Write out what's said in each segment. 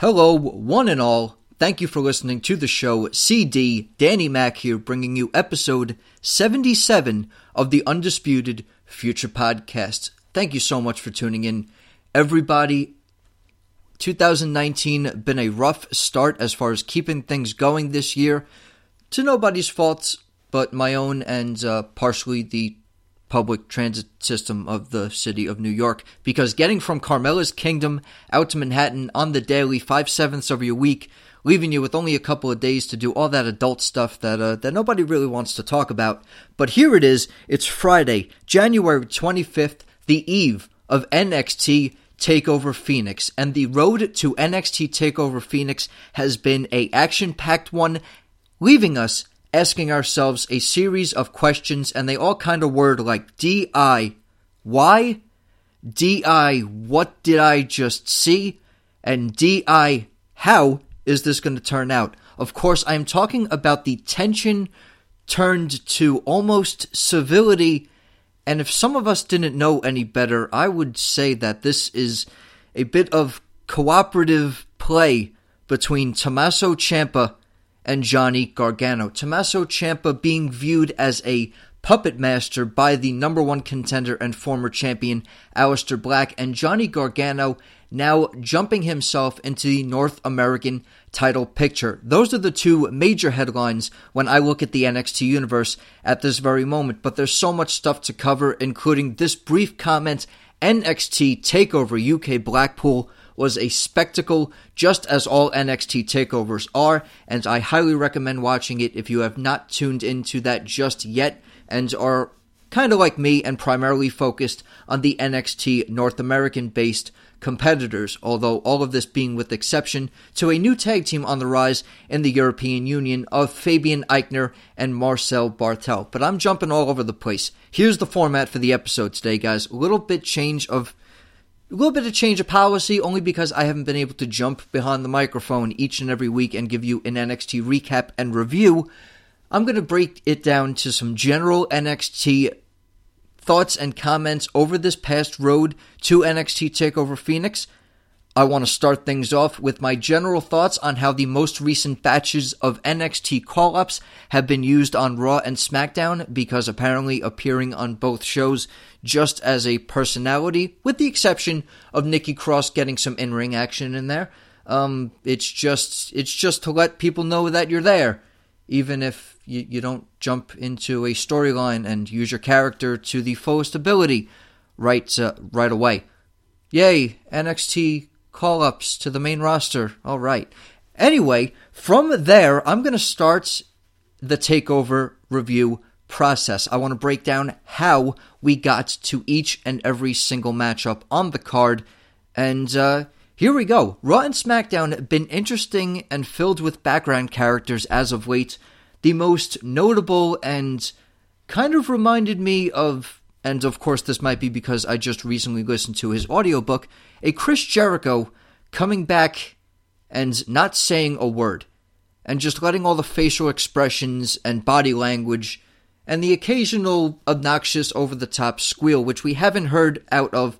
Hello, one and all. Thank you for listening to the show. CD, Danny Mac here, bringing you episode 77 of the Undisputed Future Podcast. Thank you so much for tuning in. Everybody, 2019 been a rough start as far as keeping things going this year. To nobody's fault but my own and uh, partially the public transit system of the city of New York because getting from Carmela's Kingdom out to Manhattan on the daily, five sevenths of your week, leaving you with only a couple of days to do all that adult stuff that uh, that nobody really wants to talk about. But here it is. It's Friday, January 25th, the eve of NXT Takeover Phoenix, and the road to NXT Takeover Phoenix has been a action-packed one, leaving us asking ourselves a series of questions, and they all kind of word like DI, why? DI, what did I just see? And DI, how is this going to turn out? Of course, I am talking about the tension turned to almost civility. And if some of us didn't know any better, I would say that this is a bit of cooperative play between Tommaso Ciampa and Johnny Gargano. Tommaso Ciampa being viewed as a puppet master by the number one contender and former champion Aleister Black, and Johnny Gargano now jumping himself into the North American title picture. Those are the two major headlines when I look at the NXT universe at this very moment, but there's so much stuff to cover, including this brief comment NXT TakeOver UK Blackpool was a spectacle, just as all NXT takeovers are, and I highly recommend watching it if you have not tuned into that just yet and are kind of like me and primarily focused on the NXT North American based competitors, although all of this being with exception to a new tag team on the rise in the European Union of Fabian Aichner and Marcel Barthel. But I'm jumping all over the place. Here's the format for the episode today, guys. A little bit change of a little bit of change of policy only because I haven't been able to jump behind the microphone each and every week and give you an NXT recap and review. I'm going to break it down to some general NXT thoughts and comments over this past road to NXT TakeOver Phoenix. I want to start things off with my general thoughts on how the most recent batches of NXT call ups have been used on Raw and SmackDown because apparently appearing on both shows just as a personality, with the exception of Nikki Cross getting some in ring action in there. Um, it's just it's just to let people know that you're there, even if you, you don't jump into a storyline and use your character to the fullest ability right uh, right away. Yay, NXT call ups to the main roster. All right. Anyway, from there, I'm going to start the takeover review process. I want to break down how we got to each and every single matchup on the card. And uh, here we go. Raw and SmackDown have been interesting and filled with background characters as of late. The most notable and kind of reminded me of, and of course, this might be because I just recently listened to his audiobook a Chris Jericho coming back and not saying a word, and just letting all the facial expressions and body language and the occasional obnoxious over the top squeal, which we haven't heard out of.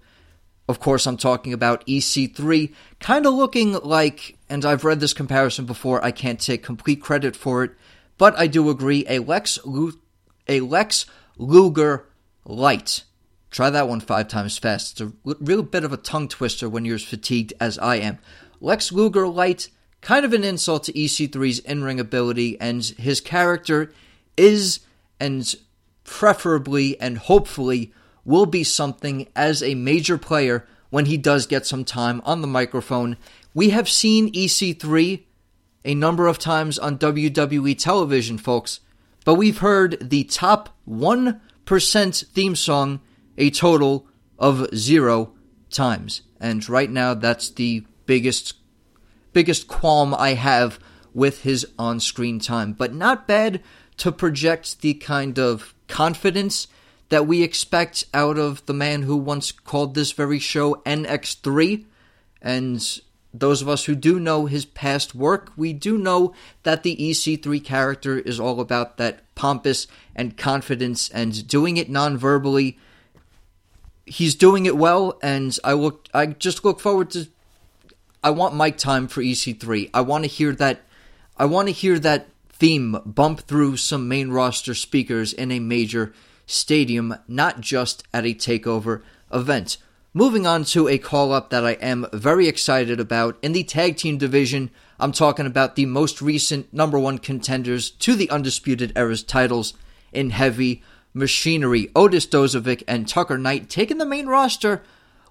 Of course, I'm talking about EC3, kind of looking like, and I've read this comparison before, I can't take complete credit for it, but I do agree, a Lex, a Lex Luger light. Try that one five times fast. It's a real bit of a tongue twister when you're as fatigued as I am. Lex Luger Light, kind of an insult to EC3's in ring ability, and his character is, and preferably and hopefully will be something as a major player when he does get some time on the microphone. We have seen EC3 a number of times on WWE television, folks, but we've heard the top 1% theme song a total of zero times. And right now, that's the biggest biggest qualm I have with his on-screen time. But not bad to project the kind of confidence that we expect out of the man who once called this very show NX3. And those of us who do know his past work, we do know that the EC3 character is all about that pompous and confidence and doing it non-verbally he's doing it well, and I look. I just look forward to. I want mic time for EC3. I want to hear that. I want to hear that theme bump through some main roster speakers in a major stadium, not just at a takeover event. Moving on to a call up that I am very excited about in the tag team division. I'm talking about the most recent number one contenders to the Undisputed Era's titles in heavy machinery. Otis Dozovic and Tucker Knight taking the main roster a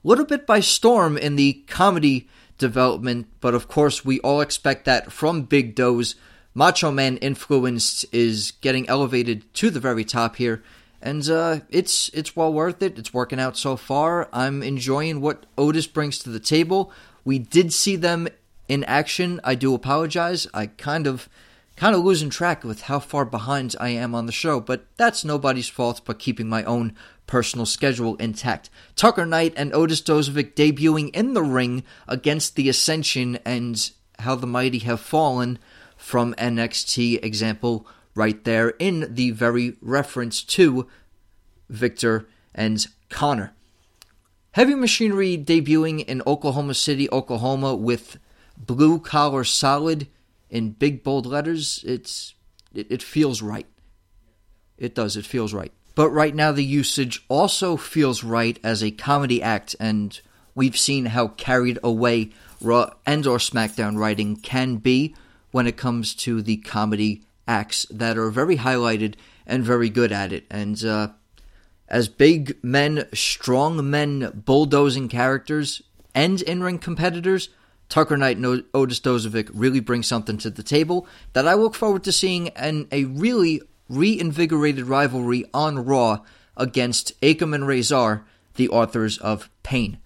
little bit by storm in the comedy development, but of course, we all expect that from Big Doze. Macho Man influence is getting elevated to the very top here, and uh, it's it's well worth it. It's working out so far. I'm enjoying what Otis brings to the table. We did see them in action. I do apologize. I kind of kind of losing track with how far behind I am on the show, but that's nobody's fault but keeping my own personal schedule intact. Tucker Knight and Otis Dozovic debuting in the ring against the Ascension and how the mighty have fallen from NXT example right there in the very reference to Viktor and Konnor. Heavy Machinery debuting in Oklahoma City, Oklahoma with blue collar solid in big bold letters. It's it, it feels right. It does. It feels right. But right now the usage also feels right as a comedy act and we've seen how carried away Raw and or SmackDown writing can be when it comes to the comedy acts that are very highlighted and very good at it. And uh, as big men, strong men, bulldozing characters, and in ring competitors, Tucker Knight and Otis Dozovic really bring something to the table that I look forward to seeing in a really reinvigorated rivalry on Raw against Akam and Rezar, the authors of Pain.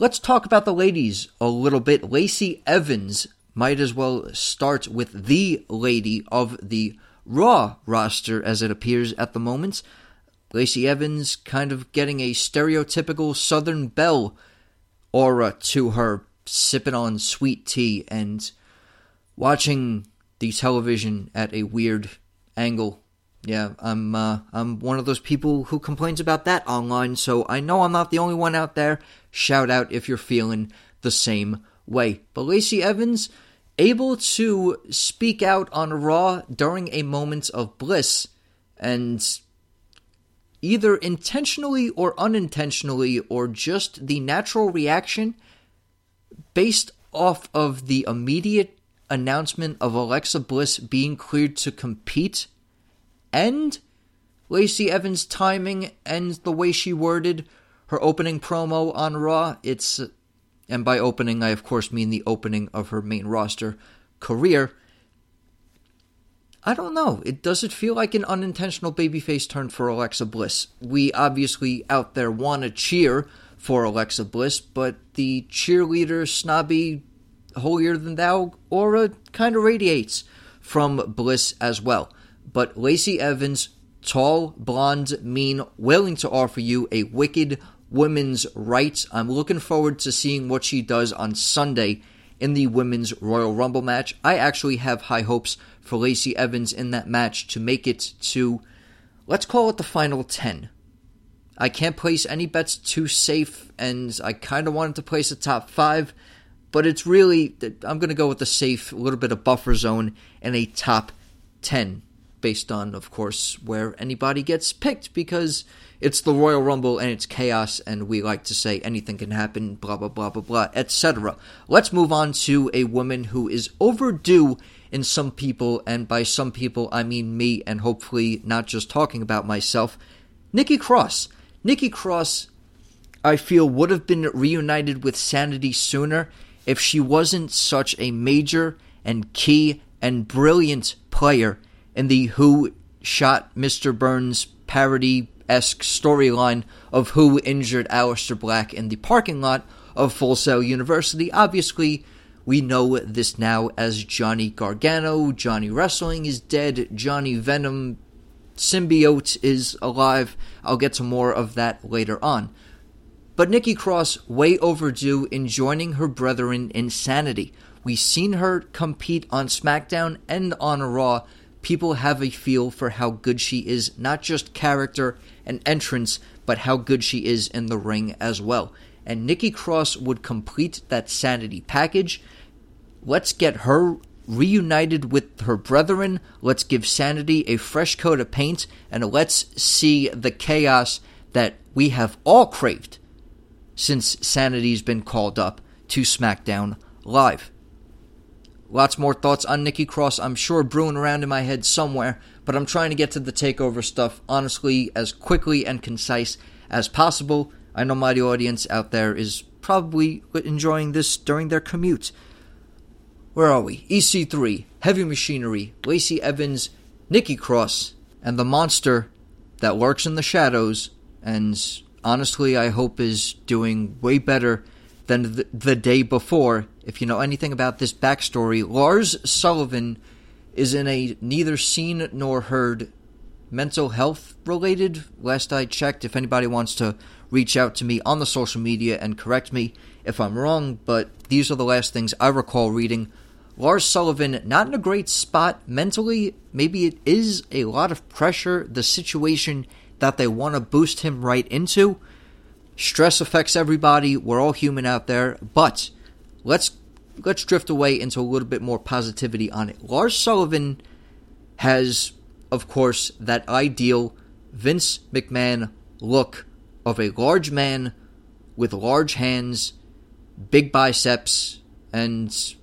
Let's talk about the ladies a little bit. Lacey Evans might as well start with the lady of the Raw roster as it appears at the moment. Lacey Evans kind of getting a stereotypical Southern Belle aura to her, sipping on sweet tea and watching the television at a weird angle. Yeah, I'm uh, I'm one of those people who complains about that online, so I know I'm not the only one out there. Shout out if you're feeling the same way. But Lacey Evans, able to speak out on Raw during a moment of bliss and either intentionally or unintentionally or just the natural reaction based off of the immediate announcement of Alexa Bliss being cleared to compete and Lacey Evans' timing and the way she worded her opening promo on Raw, it's and by opening, I of course mean the opening of her main roster career. I don't know. It does it feel like an unintentional babyface turn for Alexa Bliss? We obviously out there want to cheer for Alexa Bliss, but the cheerleader snobby holier than thou aura kind of radiates from Bliss as well. But Lacey Evans, tall, blonde, mean, willing to offer you a wicked women's rights. I'm looking forward to seeing what she does on Sunday in the women's Royal Rumble match. I actually have high hopes for Lacey Evans in that match to make it to, let's call it the final 10. I can't place any bets too safe, and I kind of wanted to place a top five, but it's really, I'm going to go with the safe, a little bit of buffer zone, and a top 10, based on, of course, where anybody gets picked, because it's the Royal Rumble and it's chaos, and we like to say anything can happen, blah, blah, blah, blah, blah, etc. Let's move on to a woman who is overdue in some people, and by some people, I mean me, and hopefully not just talking about myself. Nikki Cross. Nikki Cross, I feel, would have been reunited with Sanity sooner if she wasn't such a major and key and brilliant player in the Who Shot Mr. Burns parody esque storyline of who injured Aleister Black in the parking lot of Full Sail University. Obviously, we know this now as Johnny Gargano. Johnny Wrestling is dead. Johnny Venom symbiote is alive. I'll get to more of that later on. But Nikki Cross, way overdue in joining her brethren in Sanity. We've seen her compete on SmackDown and on Raw. People have a feel for how good she is, not just character and entrance, but how good she is in the ring as well. and Nikki Cross would complete that sanity package. Let's get her reunited with her brethren. Let's give sanity a fresh coat of paint, and let's see the chaos that we have all craved since Sanity's been called up to SmackDown Live. Lots more thoughts on Nikki Cross, I'm sure, brewing around in my head somewhere, but I'm trying to get to the takeover stuff, honestly, as quickly and concise as possible. I know my audience out there is probably enjoying this during their commute. Where are we? EC3, Heavy Machinery, Lacey Evans, Nikki Cross, and the monster that lurks in the shadows, and honestly, I hope is doing way better than the, the day before. If you know anything about this backstory, Lars Sullivan is in a neither seen nor heard mental health related. Last I checked, if anybody wants to reach out to me on the social media and correct me if I'm wrong, but these are the last things I recall reading. Lars Sullivan, not in a great spot mentally. Maybe it is a lot of pressure, the situation that they want to boost him right into. Stress affects everybody. We're all human out there, but let's let's drift away into a little bit more positivity on it. Lars Sullivan has, of course, that ideal Vince McMahon look of a large man with large hands, big biceps, and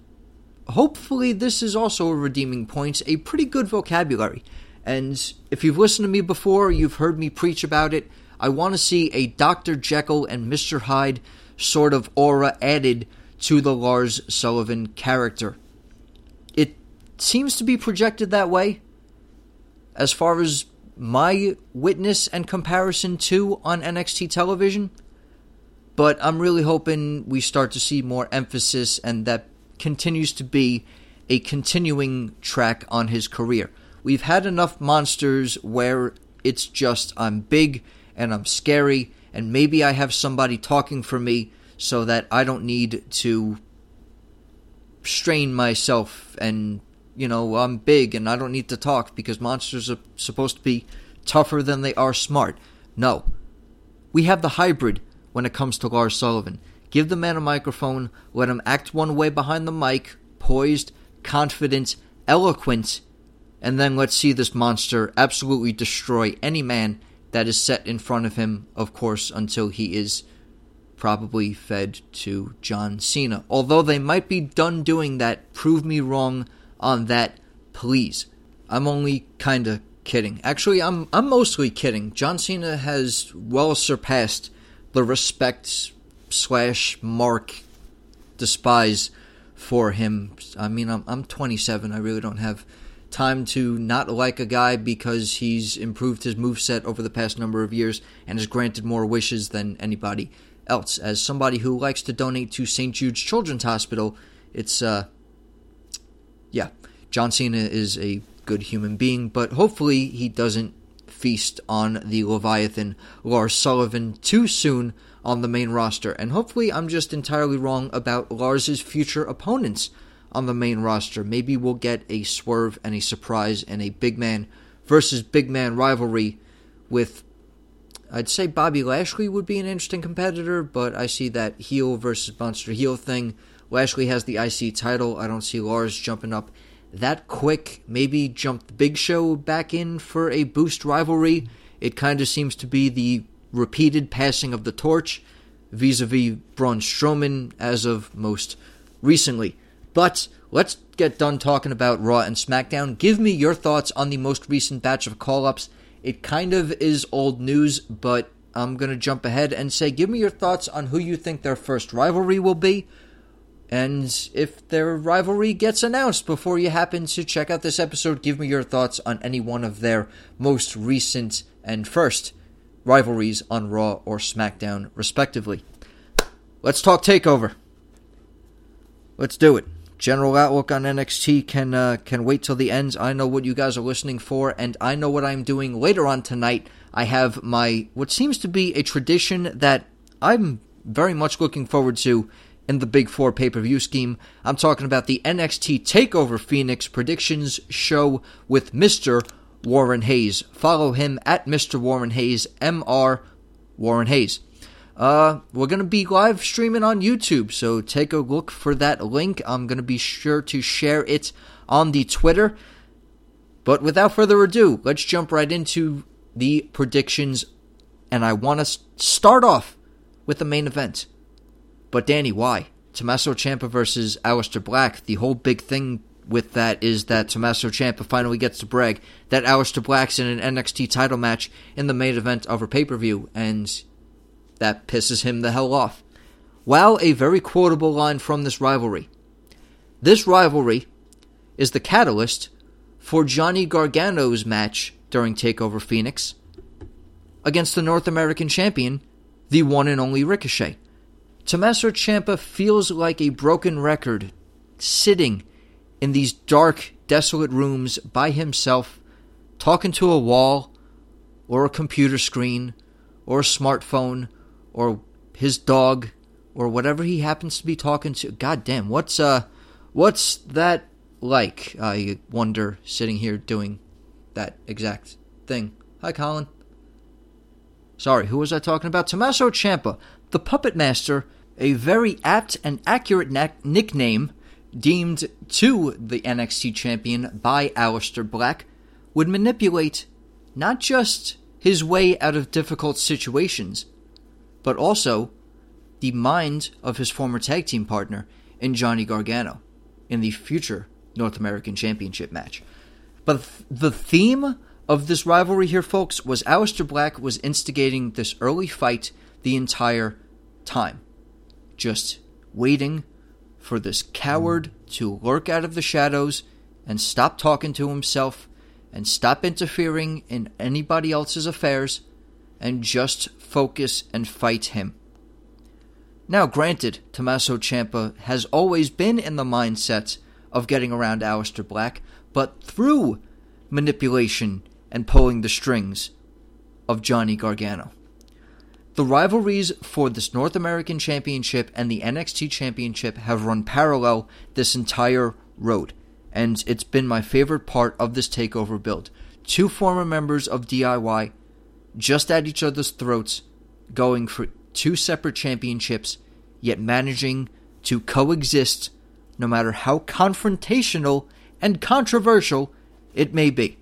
hopefully this is also a redeeming point, a pretty good vocabulary. And if you've listened to me before, you've heard me preach about it. I want to see a Dr. Jekyll and Mr. Hyde sort of aura added to the Lars Sullivan character. It seems to be projected that way. As far as my witness and comparison to on NXT television, but I'm really hoping we start to see more emphasis and that continues to be a continuing track on his career. We've had enough monsters where it's just I'm big and I'm scary, and maybe I have somebody talking for me so that I don't need to strain myself and you know I'm big and I don't need to talk because monsters are supposed to be tougher than they are smart. No. We have the hybrid when it comes to Lars Sullivan. Give the man a microphone, let him act one way behind the mic, poised, confident, eloquent, and then let's see this monster absolutely destroy any man that is set in front of him, of course, until he is probably fed to John Cena. Although they might be done doing that, prove me wrong on that, please. I'm only kind of kidding. Actually, I'm I'm mostly kidding. John Cena has well surpassed the respect slash mark despise for him. I mean, I'm I'm 27. I really don't have time to not like a guy because he's improved his move set over the past number of years and has granted more wishes than anybody else. As somebody who likes to donate to St. Jude's Children's Hospital, it's uh yeah, John Cena is a good human being, but hopefully he doesn't feast on the Leviathan Lars Sullivan too soon on the main roster. And hopefully I'm just entirely wrong about Lars's future opponents on the main roster. Maybe we'll get a swerve and a surprise and a big man versus big man rivalry with I'd say Bobby Lashley would be an interesting competitor, but I see that heel versus monster heel thing. Lashley has the IC title. I don't see Lars jumping up that quick. Maybe jump the Big Show back in for a boost rivalry. It kind of seems to be the repeated passing of the torch vis a vis Braun Strowman as of most recently. But let's get done talking about Raw and SmackDown. Give me your thoughts on the most recent batch of call ups. It kind of is old news, but I'm going to jump ahead and say give me your thoughts on who you think their first rivalry will be. And if their rivalry gets announced before you happen to check out this episode, give me your thoughts on any one of their most recent and first rivalries on Raw or SmackDown, respectively. Let's talk TakeOver. Let's do it general outlook on NXT can uh, can wait till the end. I know what you guys are listening for, and I know what I'm doing later on tonight. I have my what seems to be a tradition that I'm very much looking forward to in the Big Four pay per view scheme. I'm talking about the NXT Takeover Phoenix predictions show with Mister Warren Hayes. Follow him at Mr. Warren Hayes, M R Warren Hayes. Uh, we're going to be live streaming on YouTube, so take a look for that link. I'm going to be sure to share it on the Twitter. But without further ado, let's jump right into the predictions. And I want to start off with the main event. But Danny, why? Tommaso Ciampa versus Aleister Black. The whole big thing with that is that Tommaso Ciampa finally gets to brag that Aleister Black's in an NXT title match in the main event of a pay per view, and that pisses him the hell off. While a very quotable line from this rivalry. This rivalry is the catalyst for Johnny Gargano's match during TakeOver Phoenix against the North American champion, the one and only Ricochet. Tommaso Ciampa feels like a broken record sitting in these dark, desolate rooms by himself, talking to a wall or a computer screen or a smartphone or his dog or whatever he happens to be talking to. God damn, what's uh what's that like? I wonder sitting here doing that exact thing. Hi Colin. Sorry, who was I talking about? Tommaso Ciampa, the puppet master, a very apt and accurate na- nickname deemed to the NXT champion by Aleister Black, would manipulate not just his way out of difficult situations, but also the mind of his former tag team partner in Johnny Gargano in the future North American Championship match. But the theme of this rivalry here, folks, was Aleister Black was instigating this early fight the entire time. Just waiting for this coward to lurk out of the shadows and stop talking to himself and stop interfering in anybody else's affairs and just focus and fight him. Now, granted, Tommaso Ciampa has always been in the mindset of getting around Aleister Black, but through manipulation and pulling the strings of Johnny Gargano. The rivalries for this North American Championship and the NXT Championship have run parallel this entire road, and it's been my favorite part of this takeover build. Two former members of DIY just at each other's throats, going for two separate championships, yet managing to coexist no matter how confrontational and controversial it may be.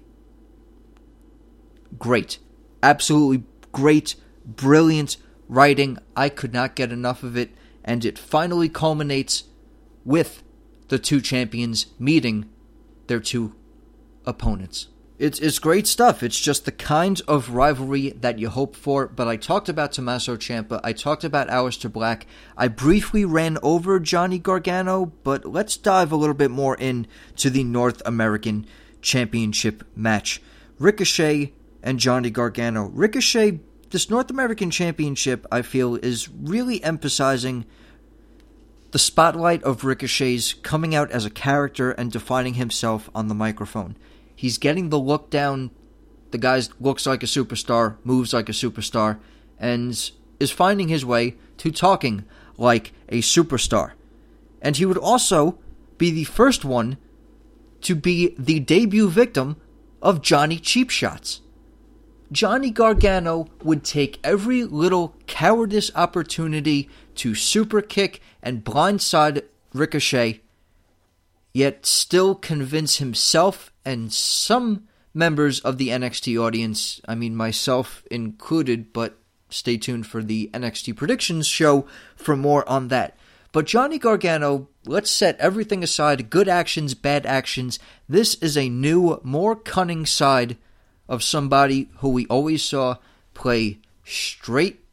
Great. Absolutely great, brilliant writing. I could not get enough of it, and it finally culminates with the two champions meeting their two opponents. It's it's great stuff. It's just the kind of rivalry that you hope for. But I talked about Tommaso Ciampa. I talked about Aleister Black. I briefly ran over Johnny Gargano, but let's dive a little bit more into the North American Championship match. Ricochet and Johnny Gargano. Ricochet, this North American Championship, I feel, is really emphasizing the spotlight of Ricochet's coming out as a character and defining himself on the microphone. He's getting the look down. The guy looks like a superstar, moves like a superstar, and is finding his way to talking like a superstar. And he would also be the first one to be the debut victim of Johnny Cheap Shots. Johnny Gargano would take every little cowardice opportunity to super kick and blindside Ricochet, yet still convince himself and some members of the NXT audience, I mean myself included, but stay tuned for the NXT predictions show for more on that. But Johnny Gargano, let's set everything aside good actions, bad actions. This is a new, more cunning side of somebody who we always saw play straight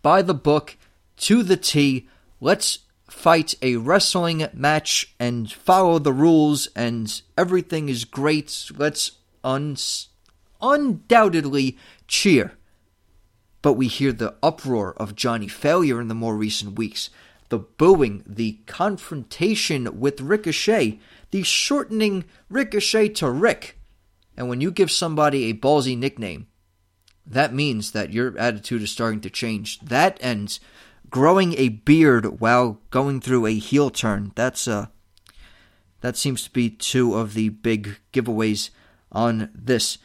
by the book to the T. Let's fight a wrestling match and follow the rules and everything is great. Let's un- undoubtedly cheer. But we hear the uproar of Johnny failure in the more recent weeks, the booing, the confrontation with Ricochet, the shortening Ricochet to Rick. And when you give somebody a ballsy nickname, that means that your attitude is starting to change. That ends growing a beard while going through a heel turn. That's uh that seems to be two of the big giveaways on this.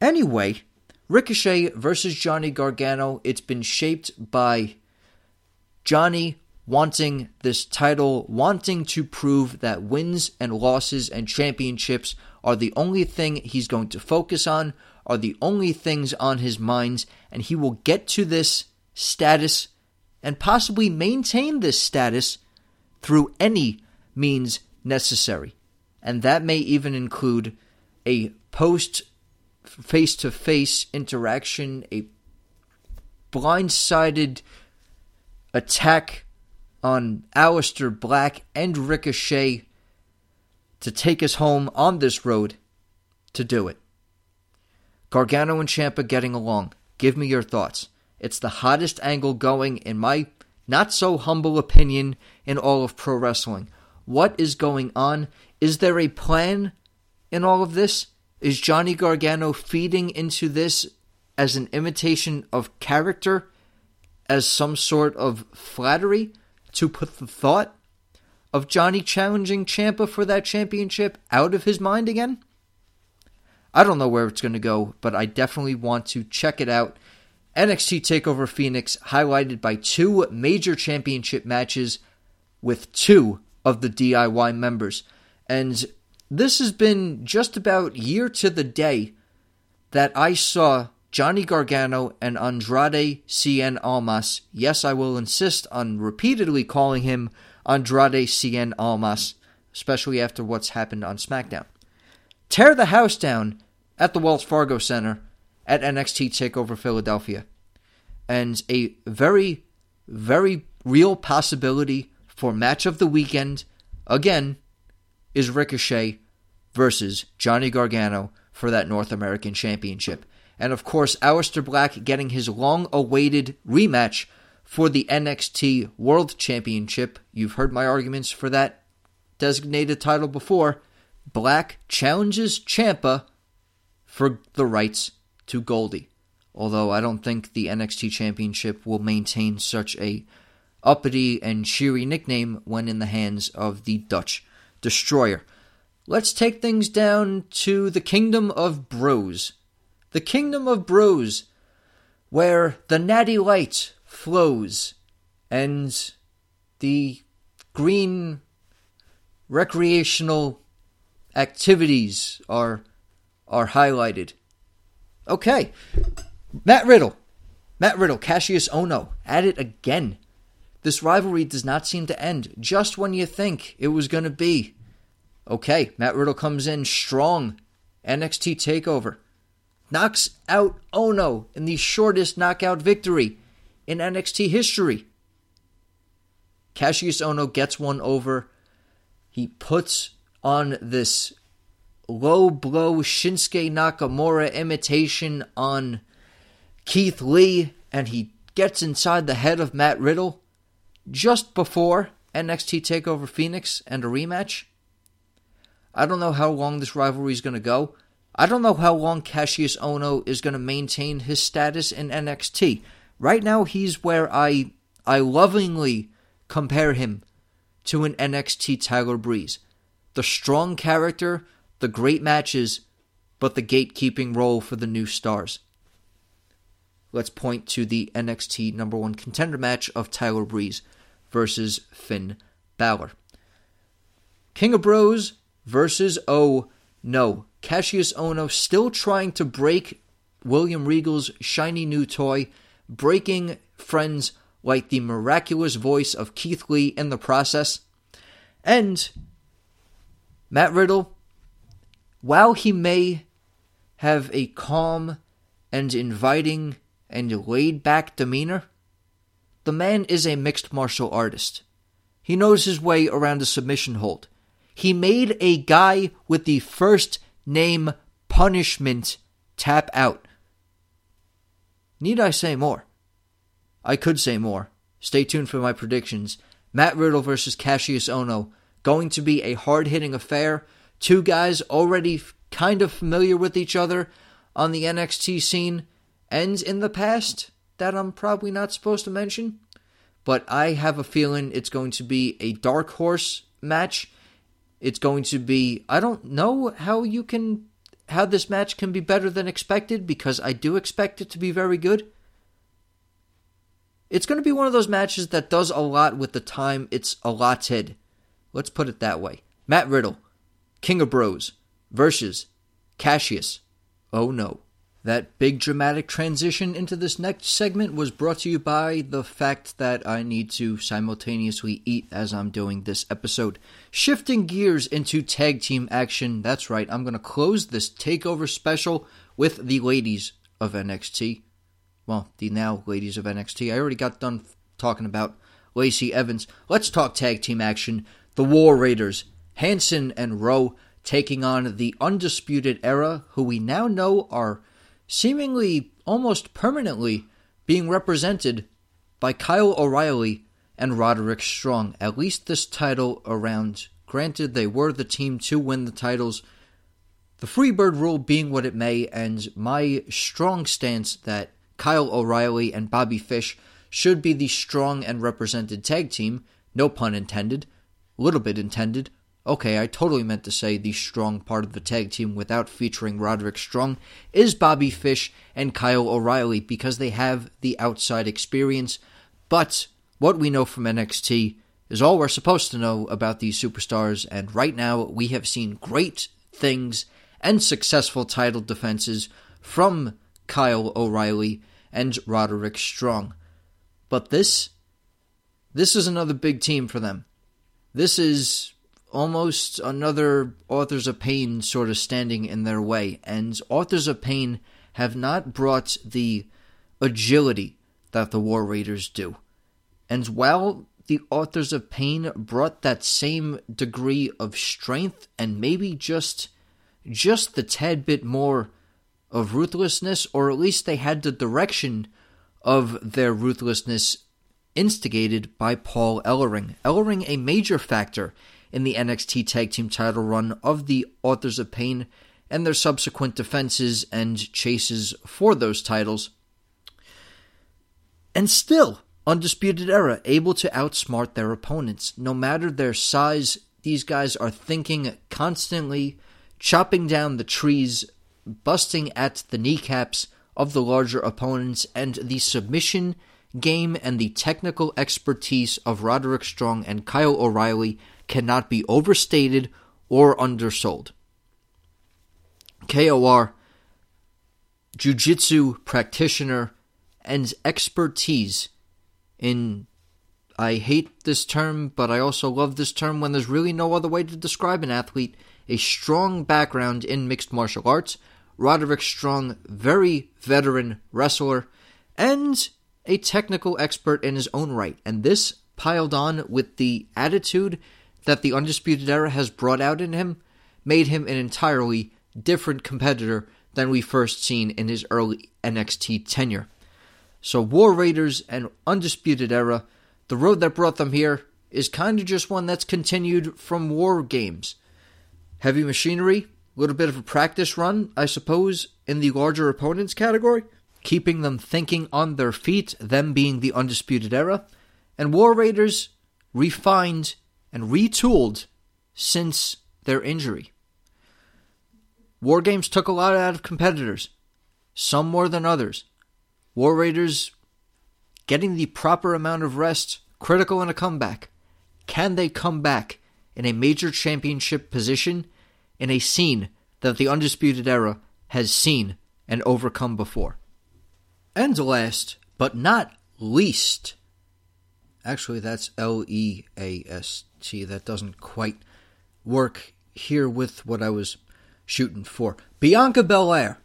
Anyway, Ricochet versus Johnny Gargano, it's been shaped by Johnny wanting this title, wanting to prove that wins and losses and championships are the only thing he's going to focus on, are the only things on his minds, and he will get to this status and possibly maintain this status through any means necessary. And that may even include a post face to face interaction, a blindsided attack on Aleister Black and Ricochet to take us home on this road to do it. Gargano and Ciampa getting along. Give me your thoughts. It's the hottest angle going, in my not so humble opinion, in all of pro wrestling. What is going on? Is there a plan in all of this? Is Johnny Gargano feeding into this as an imitation of character, as some sort of flattery to put the thought of Johnny challenging Ciampa for that championship out of his mind again? I don't know where it's going to go, but I definitely want to check it out. NXT TakeOver Phoenix, highlighted by two major championship matches with two of the DIY members. And this has been just about year to the day that I saw Johnny Gargano and Andrade Cien Almas. Yes, I will insist on repeatedly calling him Andrade Cien Almas, especially after what's happened on SmackDown. Tear the house down at the Wells Fargo Center at NXT TakeOver Philadelphia. And a very, very real possibility for match of the weekend, again, is Ricochet versus Johnny Gargano for that North American Championship. And of course, Aleister Black getting his long awaited rematch for the NXT World Championship. You've heard my arguments for that designated title before. Black challenges Ciampa for the rights to Goldie. Although I don't think the NXT Championship will maintain such a uppity and cheery nickname when in the hands of the Dutch Destroyer. Let's take things down to the Kingdom of Bros. The Kingdom of Bros, where the natty light flows and the green recreational activities are are highlighted. Okay. Matt Riddle. Matt Riddle, Kassius Ohno, at it again. This rivalry does not seem to end just when you think it was going to be. Okay, Matt Riddle comes in strong. NXT TakeOver. Knocks out Ohno in the shortest knockout victory in NXT history. Kassius Ohno gets one over. He puts on this low blow Shinsuke Nakamura imitation on Keith Lee, and he gets inside the head of Matt Riddle just before NXT TakeOver Phoenix and a rematch. I don't know how long this rivalry is going to go. I don't know how long Kassius Ohno is going to maintain his status in NXT. Right now, he's where I I lovingly compare him to an NXT Tyler Breeze. The strong character, the great matches, but the gatekeeping role for the new stars. Let's point to the NXT number one contender match of Tyler Breeze versus Finn Balor. King of Bros versus Oh No. Kassius Ohno still trying to break William Regal's shiny new toy breaking friends like the miraculous voice of Keith Lee in the process. And Matt Riddle, while he may have a calm and inviting and laid back demeanor, the man is a mixed martial artist. He knows his way around a submission hold. He made a guy with the first name punishment tap out. Need I say more? I could say more. Stay tuned for my predictions. Matt Riddle versus Kassius Ohno. Going to be a hard hitting affair. Two guys already kind of familiar with each other on the NXT scene ends in the past that I'm probably not supposed to mention. But I have a feeling it's going to be a dark horse match. It's going to be, I don't know how you can how this match can be better than expected because I do expect it to be very good. It's going to be one of those matches that does a lot with the time it's allotted. Let's put it that way. Matt Riddle, King of Bros, versus Kassius. Oh no. That big dramatic transition into this next segment was brought to you by the fact that I need to simultaneously eat as I'm doing this episode. Shifting gears into tag team action, that's right, I'm going to close this takeover special with the ladies of NXT. Well, the now ladies of NXT. I already got done talking about Lacey Evans. Let's talk tag team action. The War Raiders, Hanson and Rowe taking on the Undisputed Era, who we now know are seemingly almost permanently being represented by Kyle O'Reilly and Roderick Strong, at least this title around. Granted, they were the team to win the titles. The Freebird rule being what it may, and my strong stance that Kyle O'Reilly and Bobby Fish should be the strong and represented tag team, no pun intended, little bit intended, Okay, I totally meant to say the strong part of the tag team without featuring Roderick Strong is Bobby Fish and Kyle O'Reilly because they have the outside experience. But what we know from NXT is all we're supposed to know about these superstars, and right now we have seen great things and successful title defenses from Kyle O'Reilly and Roderick Strong. But this this is another big team for them. This is almost another Authors of Pain sort of standing in their way. And Authors of Pain have not brought the agility that the War Raiders do. And while the Authors of Pain brought that same degree of strength and maybe just just the tad bit more of ruthlessness, or at least they had the direction of their ruthlessness instigated by Paul Ellering. Ellering, a major factor in the NXT Tag Team title run of the Authors of Pain and their subsequent defenses and chases for those titles. And still, Undisputed Era able to outsmart their opponents. No matter their size, these guys are thinking constantly, chopping down the trees, busting at the kneecaps of the larger opponents, and the submission game and the technical expertise of Roderick Strong and Kyle O'Reilly cannot be overstated or undersold. KOR, Jiu Jitsu practitioner, and expertise in. I hate this term, but I also love this term when there's really no other way to describe an athlete. A strong background in mixed martial arts, Roderick Strong, very veteran wrestler, and a technical expert in his own right. And this piled on with the attitude that the Undisputed Era has brought out in him made him an entirely different competitor than we first seen in his early NXT tenure. So, War Raiders and Undisputed Era, the road that brought them here is kind of just one that's continued from War Games. Heavy machinery, a little bit of a practice run, I suppose, in the larger opponents category, keeping them thinking on their feet, them being the Undisputed Era, and War Raiders refined and retooled since their injury. War Games took a lot out of competitors, some more than others. War Raiders getting the proper amount of rest, critical in a comeback. Can they come back in a major championship position in a scene that the Undisputed Era has seen and overcome before? And last, but not least, actually, that's L E A S see, that doesn't quite work here with what I was shooting for. Bianca Belair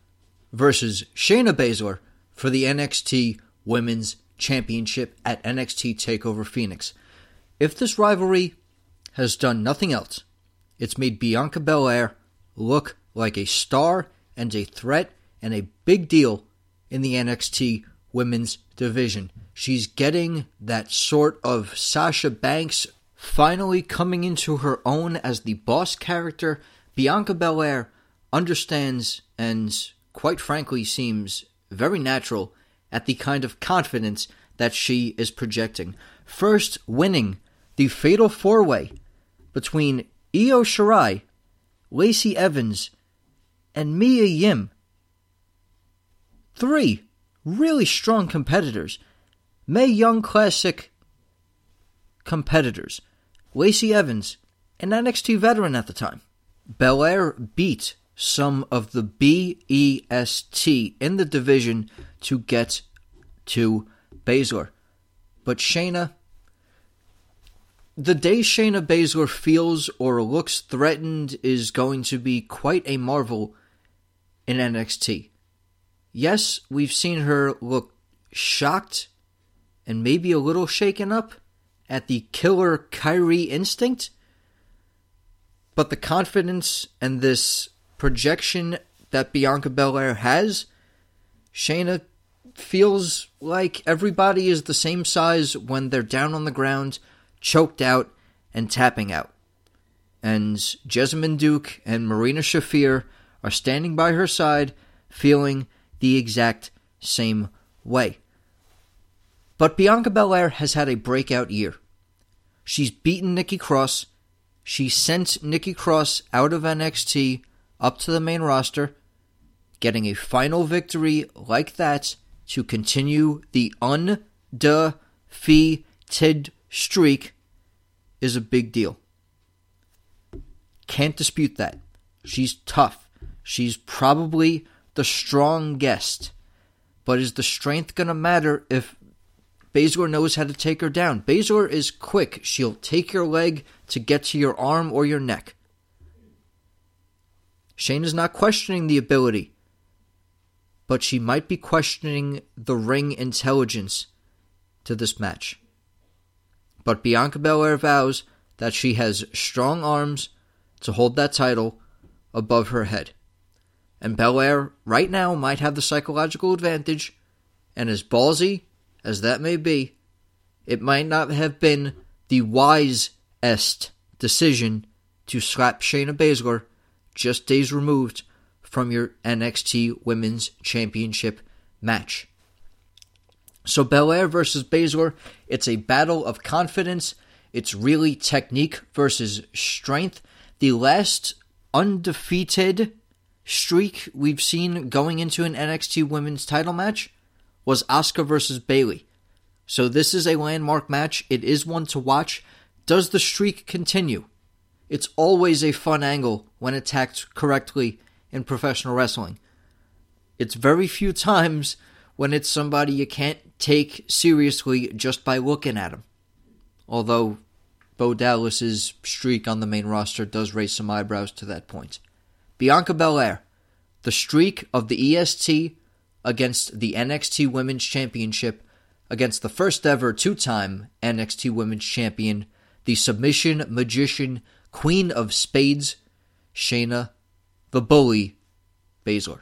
versus Shayna Baszler for the NXT Women's Championship at NXT TakeOver Phoenix. If this rivalry has done nothing else, it's made Bianca Belair look like a star and a threat and a big deal in the NXT women's division. She's getting that sort of Sasha Banks Finally coming into her own as the boss character, Bianca Belair understands and, quite frankly, seems very natural at the kind of confidence that she is projecting. First, winning the fatal four way between Io Shirai, Lacey Evans, and Mia Yim. Three really strong competitors. Mae Young Classic competitors. Lacey Evans, an NXT veteran at the time. Belair beat some of the BEST in the division to get to Baszler. But Shayna, the day Shayna Baszler feels or looks threatened is going to be quite a marvel in NXT. Yes, we've seen her look shocked and maybe a little shaken up at the killer Kyrie instinct, but the confidence and this projection that Bianca Belair has, Shayna feels like everybody is the same size when they're down on the ground, choked out, and tapping out. And Jessamyn Duke and Marina Shafir are standing by her side, feeling the exact same way. But Bianca Belair has had a breakout year. She's beaten Nikki Cross. She sent Nikki Cross out of NXT up to the main roster. Getting a final victory like that to continue the undefeated streak is a big deal. Can't dispute that. She's tough. She's probably the strongest. But is the strength going to matter if Baszler knows how to take her down? Baszler is quick. She'll take your leg to get to your arm or your neck. Shane is not questioning the ability but she might be questioning the ring intelligence to this match. But Bianca Belair vows that she has strong arms to hold that title above her head. And Belair, right now, might have the psychological advantage, and as ballsy as that may be, it might not have been the wisest decision to slap Shayna Baszler just days removed from your NXT Women's Championship match. So Belair versus Baszler, it's a battle of confidence. It's really technique versus strength. The last undefeated streak we've seen going into an NXT Women's title match was Asuka versus Bayley. So this is a landmark match. It is one to watch. Does the streak continue? It's always a fun angle when attacked correctly in professional wrestling. It's very few times when it's somebody you can't take seriously just by looking at him. Although Bo Dallas's streak on the main roster does raise some eyebrows to that point. Bianca Belair, the streak of the EST against the NXT Women's Championship against the first ever two time NXT Women's Champion, the submission magician, Queen of Spades, Shayna the bully, Baszler.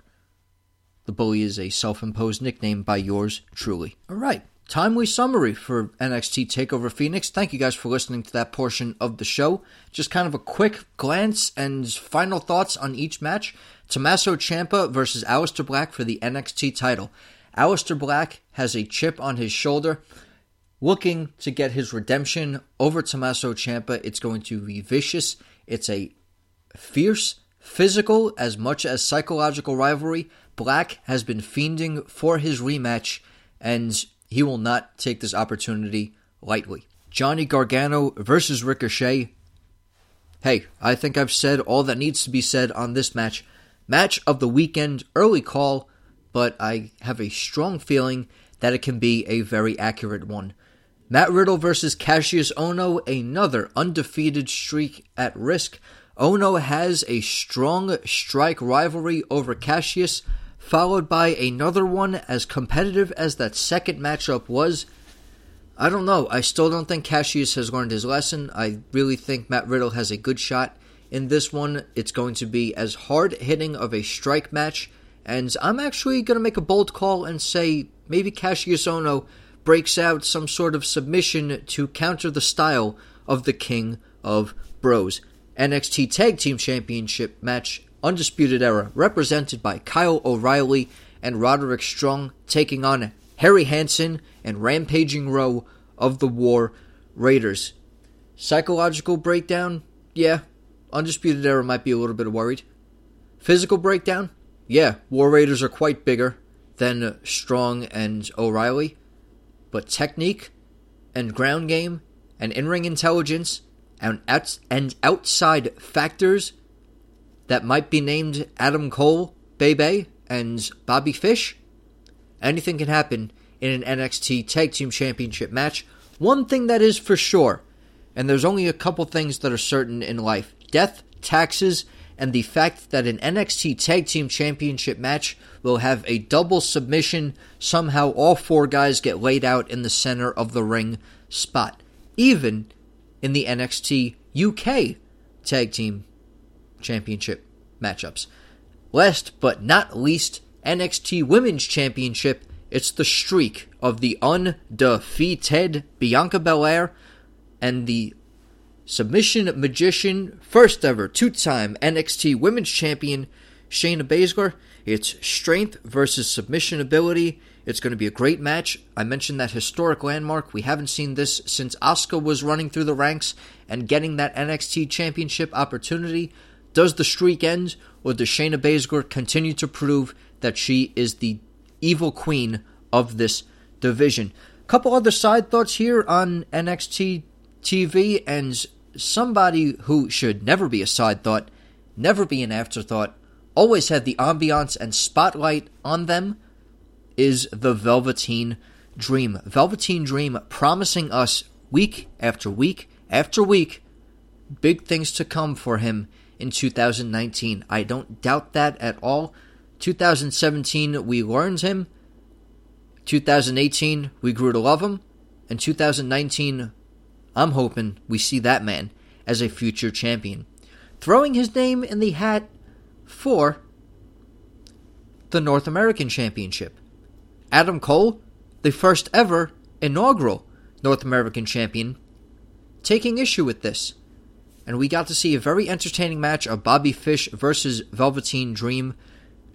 The bully is a self imposed nickname by yours truly. All right. Timely summary for NXT TakeOver Phoenix. Thank you guys for listening to that portion of the show. Just kind of a quick glance and final thoughts on each match. Tommaso Ciampa versus Aleister Black for the NXT title. Aleister Black has a chip on his shoulder, looking to get his redemption over Tommaso Ciampa. It's going to be vicious. It's a fierce Physical as much as psychological rivalry, Black has been fiending for his rematch, and he will not take this opportunity lightly. Johnny Gargano versus Ricochet. Hey, I think I've said all that needs to be said on this match. Match of the weekend, early call, but I have a strong feeling that it can be a very accurate one. Matt Riddle versus Kassius Ohno, another undefeated streak at risk. Ohno has a strong strike rivalry over Kassius, followed by another one as competitive as that second matchup was. I don't know. I still don't think Kassius has learned his lesson. I really think Matt Riddle has a good shot in this one. It's going to be as hard hitting of a strike match, and I'm actually going to make a bold call and say maybe Kassius Ohno breaks out some sort of submission to counter the style of the King of Bros. NXT Tag Team Championship match, Undisputed Era, represented by Kyle O'Reilly and Roderick Strong, taking on Harry Hanson and Rampaging Rowe of the War Raiders. Psychological breakdown? Yeah, Undisputed Era might be a little bit worried. Physical breakdown? Yeah, War Raiders are quite bigger than Strong and O'Reilly, but technique and ground game and in ring intelligence and, outs- and outside factors that might be named Adam Cole, Bebe, and Bobby Fish, anything can happen in an NXT Tag Team Championship match. One thing that is for sure, and there's only a couple things that are certain in life death, taxes, and the fact that an NXT Tag Team Championship match will have a double submission. Somehow, all four guys get laid out in the center of the ring spot. Even in the NXT UK Tag Team Championship matchups. Last but not least, NXT Women's Championship. It's the streak of the undefeated Bianca Belair and the submission magician, first ever two time NXT Women's Champion, Shayna Baszler. It's strength versus submission ability. It's going to be a great match. I mentioned that historic landmark. We haven't seen this since Asuka was running through the ranks and getting that NXT Championship opportunity. Does the streak end, or does Shayna Baszler continue to prove that she is the evil queen of this division? Couple other side thoughts here on NXT TV and somebody who should never be a side thought, never be an afterthought, always have the ambiance and spotlight on them is the Velveteen Dream. Velveteen Dream promising us week after week after week big things to come for him in 2019. I don't doubt that at all. 2017, we learned him. 2018, we grew to love him. And 2019, I'm hoping we see that man as a future champion. Throwing his name in the hat for the North American Championship. Adam Cole, the first ever inaugural North American champion, taking issue with this. And we got to see a very entertaining match of Bobby Fish versus Velveteen Dream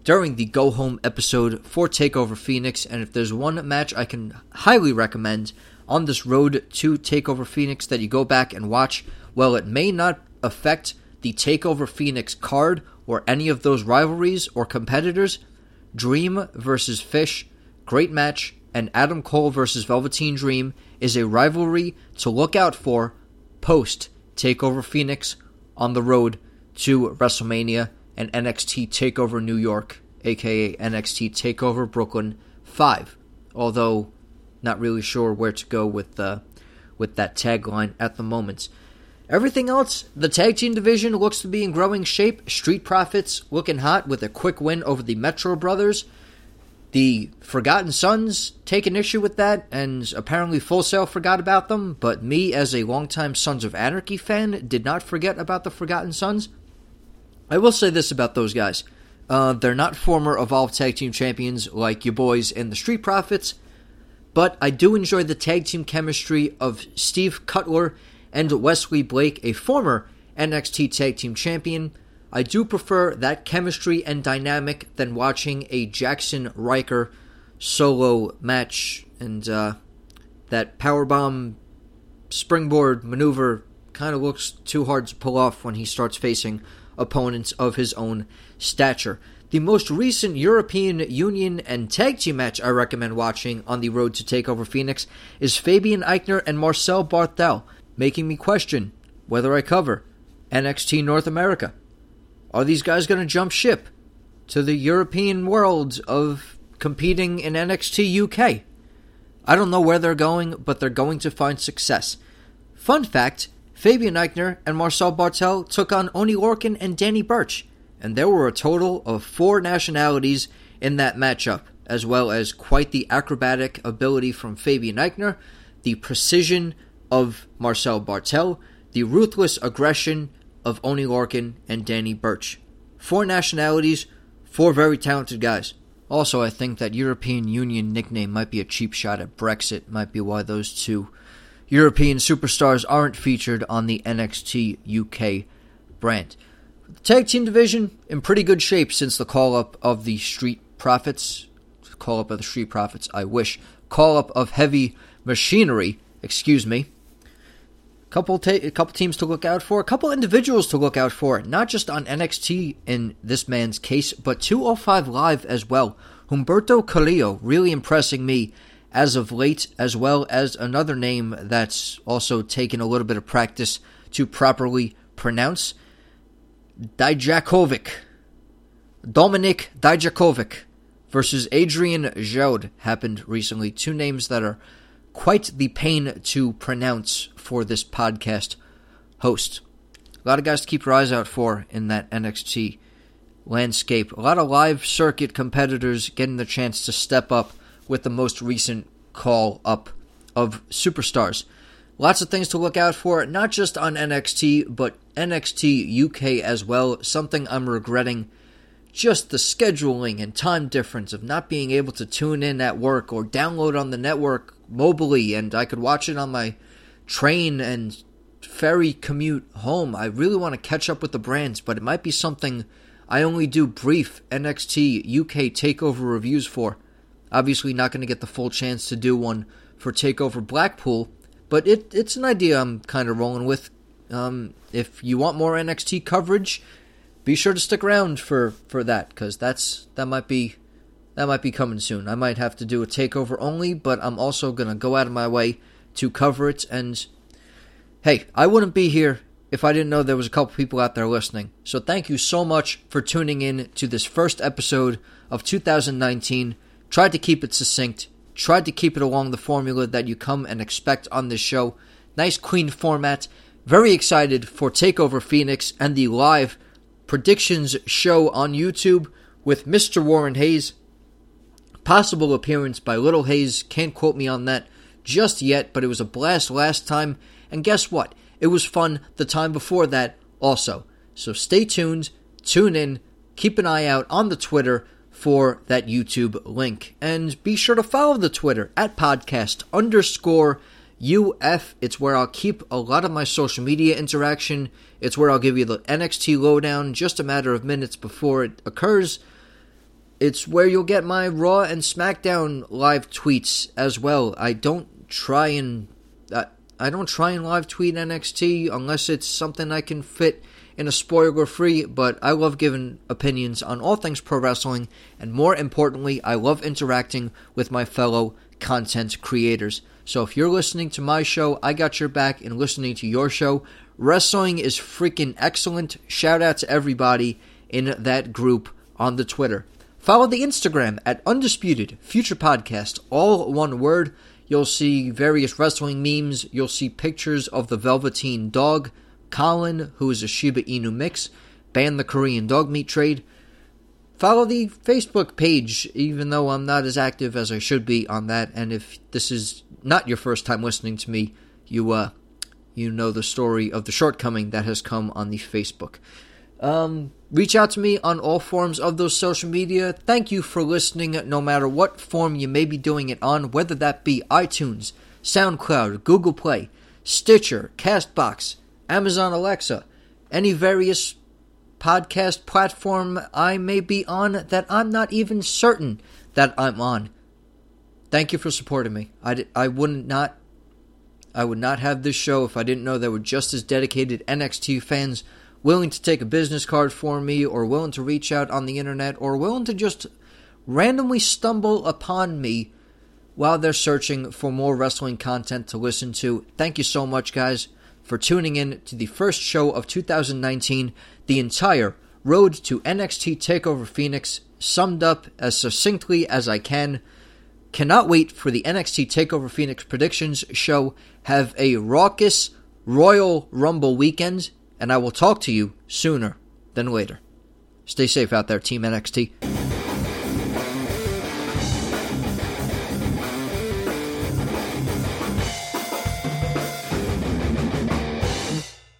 during the Go Home episode for TakeOver Phoenix. And if there's one match I can highly recommend on this road to TakeOver Phoenix that you go back and watch, well, it may not affect the TakeOver Phoenix card or any of those rivalries or competitors. Dream versus Fish, great match, and Adam Cole versus Velveteen Dream is a rivalry to look out for post TakeOver Phoenix on the road to WrestleMania and NXT TakeOver New York, aka NXT TakeOver Brooklyn 5. Although not really sure where to go with uh, with that tagline at the moment. Everything else, the tag team division looks to be in growing shape. Street Profits looking hot with a quick win over the Metro Brothers. The Forgotten Sons take an issue with that, and apparently Full Sail forgot about them. But me, as a longtime Sons of Anarchy fan, did not forget about the Forgotten Sons. I will say this about those guys: uh, they're not former Evolve Tag Team champions like you boys in the Street Profits, but I do enjoy the tag team chemistry of Steve Cutler and Wesley Blake, a former NXT Tag Team Champion. I do prefer that chemistry and dynamic than watching a Jackson Ryker solo match and uh, that powerbomb springboard maneuver kind of looks too hard to pull off when he starts facing opponents of his own stature. The most recent European Union and tag team match I recommend watching on the road to TakeOver Phoenix is Fabian Aichner and Marcel Barthel making me question whether I cover NXT North America. Are these guys going to jump ship to the European world of competing in NXT UK? I don't know where they're going, but they're going to find success. Fun fact Fabian Aichner and Marcel Barthel took on Oney Lorcan and Danny Burch, and there were a total of four nationalities in that matchup, as well as quite the acrobatic ability from Fabian Aichner, the precision of Marcel Barthel, the ruthless aggression of Oney Lorcan and Danny Burch. Four nationalities, four very talented guys. Also, I think that European Union nickname might be a cheap shot at Brexit, might be why those two European superstars aren't featured on the NXT UK brand. The tag team division in pretty good shape since the call up of the Street Profits. Call up of the Street Profits, I wish. Call up of Heavy Machinery, excuse me. Couple ta- a couple teams to look out for, a couple individuals to look out for, not just on NXT in this man's case, but 205 Live as well. Humberto Carrillo really impressing me as of late, as well as another name that's also taken a little bit of practice to properly pronounce. Dijakovic. Dominic Dijakovic versus Adrian Jaoude happened recently. Two names that are quite the pain to pronounce for this podcast host. A lot of guys to keep your eyes out for in that NXT landscape. A lot of live circuit competitors getting the chance to step up with the most recent call up of superstars. Lots of things to look out for, not just on NXT, but NXT UK as well. Something I'm regretting just the scheduling and time difference of not being able to tune in at work or download on the network mobily and I could watch it on my train and ferry commute home. I really want to catch up with the brands, but it might be something I only do brief NXT UK takeover reviews for. Obviously, not going to get the full chance to do one for Takeover Blackpool, but it, it's an idea I'm kind of rolling with. Um, if you want more NXT coverage, be sure to stick around for, for that because that's that might be that might be coming soon. I might have to do a takeover only, but I'm also gonna go out of my way to cover it. And hey, I wouldn't be here if I didn't know there was a couple people out there listening. So thank you so much for tuning in to this first episode of 2019. Tried to keep it succinct. Tried to keep it along the formula that you come and expect on this show. Nice, clean format. Very excited for Takeover Phoenix and the live predictions show on YouTube with Mr. Warren Hayes. Possible appearance by Little Hayes. Can't quote me on that just yet, but it was a blast last time. And guess what? It was fun the time before that also. So stay tuned, tune in, keep an eye out on the Twitter for that YouTube link. And be sure to follow the Twitter at podcast underscore UF. It's where I'll keep a lot of my social media interaction. It's where I'll give you the NXT lowdown just a matter of minutes before it occurs. It's where you'll get my Raw and SmackDown live tweets as well. I don't try and uh, I don't try and live tweet NXT unless it's something I can fit in a spoiler free, but I love giving opinions on all things pro wrestling, and more importantly, I love interacting with my fellow content creators. So if you're listening to my show, I got your back in listening to your show. Wrestling is freaking excellent. Shout out to everybody in that group on the Twitter. Follow the Instagram at Undisputed Future Podcast, all one word. You'll see various wrestling memes. You'll see pictures of the Velveteen Dog, Colin, who is a Shiba Inu mix, ban the Korean dog meat trade. Follow the Facebook page, even though I'm not as active as I should be on that. And if this is not your first time listening to me, you uh, you know the story of the shortcoming that has come on the Facebook. Um, reach out to me on all forms of those social media. Thank you for listening, no matter what form you may be doing it on, whether that be iTunes, SoundCloud, Google Play, Stitcher, Castbox, Amazon Alexa, any various podcast platform I may be on that I'm not even certain that I'm on. Thank you for supporting me. I, I wouldn't not I would not have this show if I didn't know there were just as dedicated NXT fans willing to take a business card for me or willing to reach out on the internet or willing to just randomly stumble upon me while they're searching for more wrestling content to listen to. Thank you so much guys for tuning in to the first show of 2019, the entire road to NXT TakeOver Phoenix summed up as succinctly as I can. Cannot wait for the NXT TakeOver Phoenix predictions show. Have a raucous Royal Rumble weekend, and I will talk to you sooner than later. Stay safe out there, Team NXT.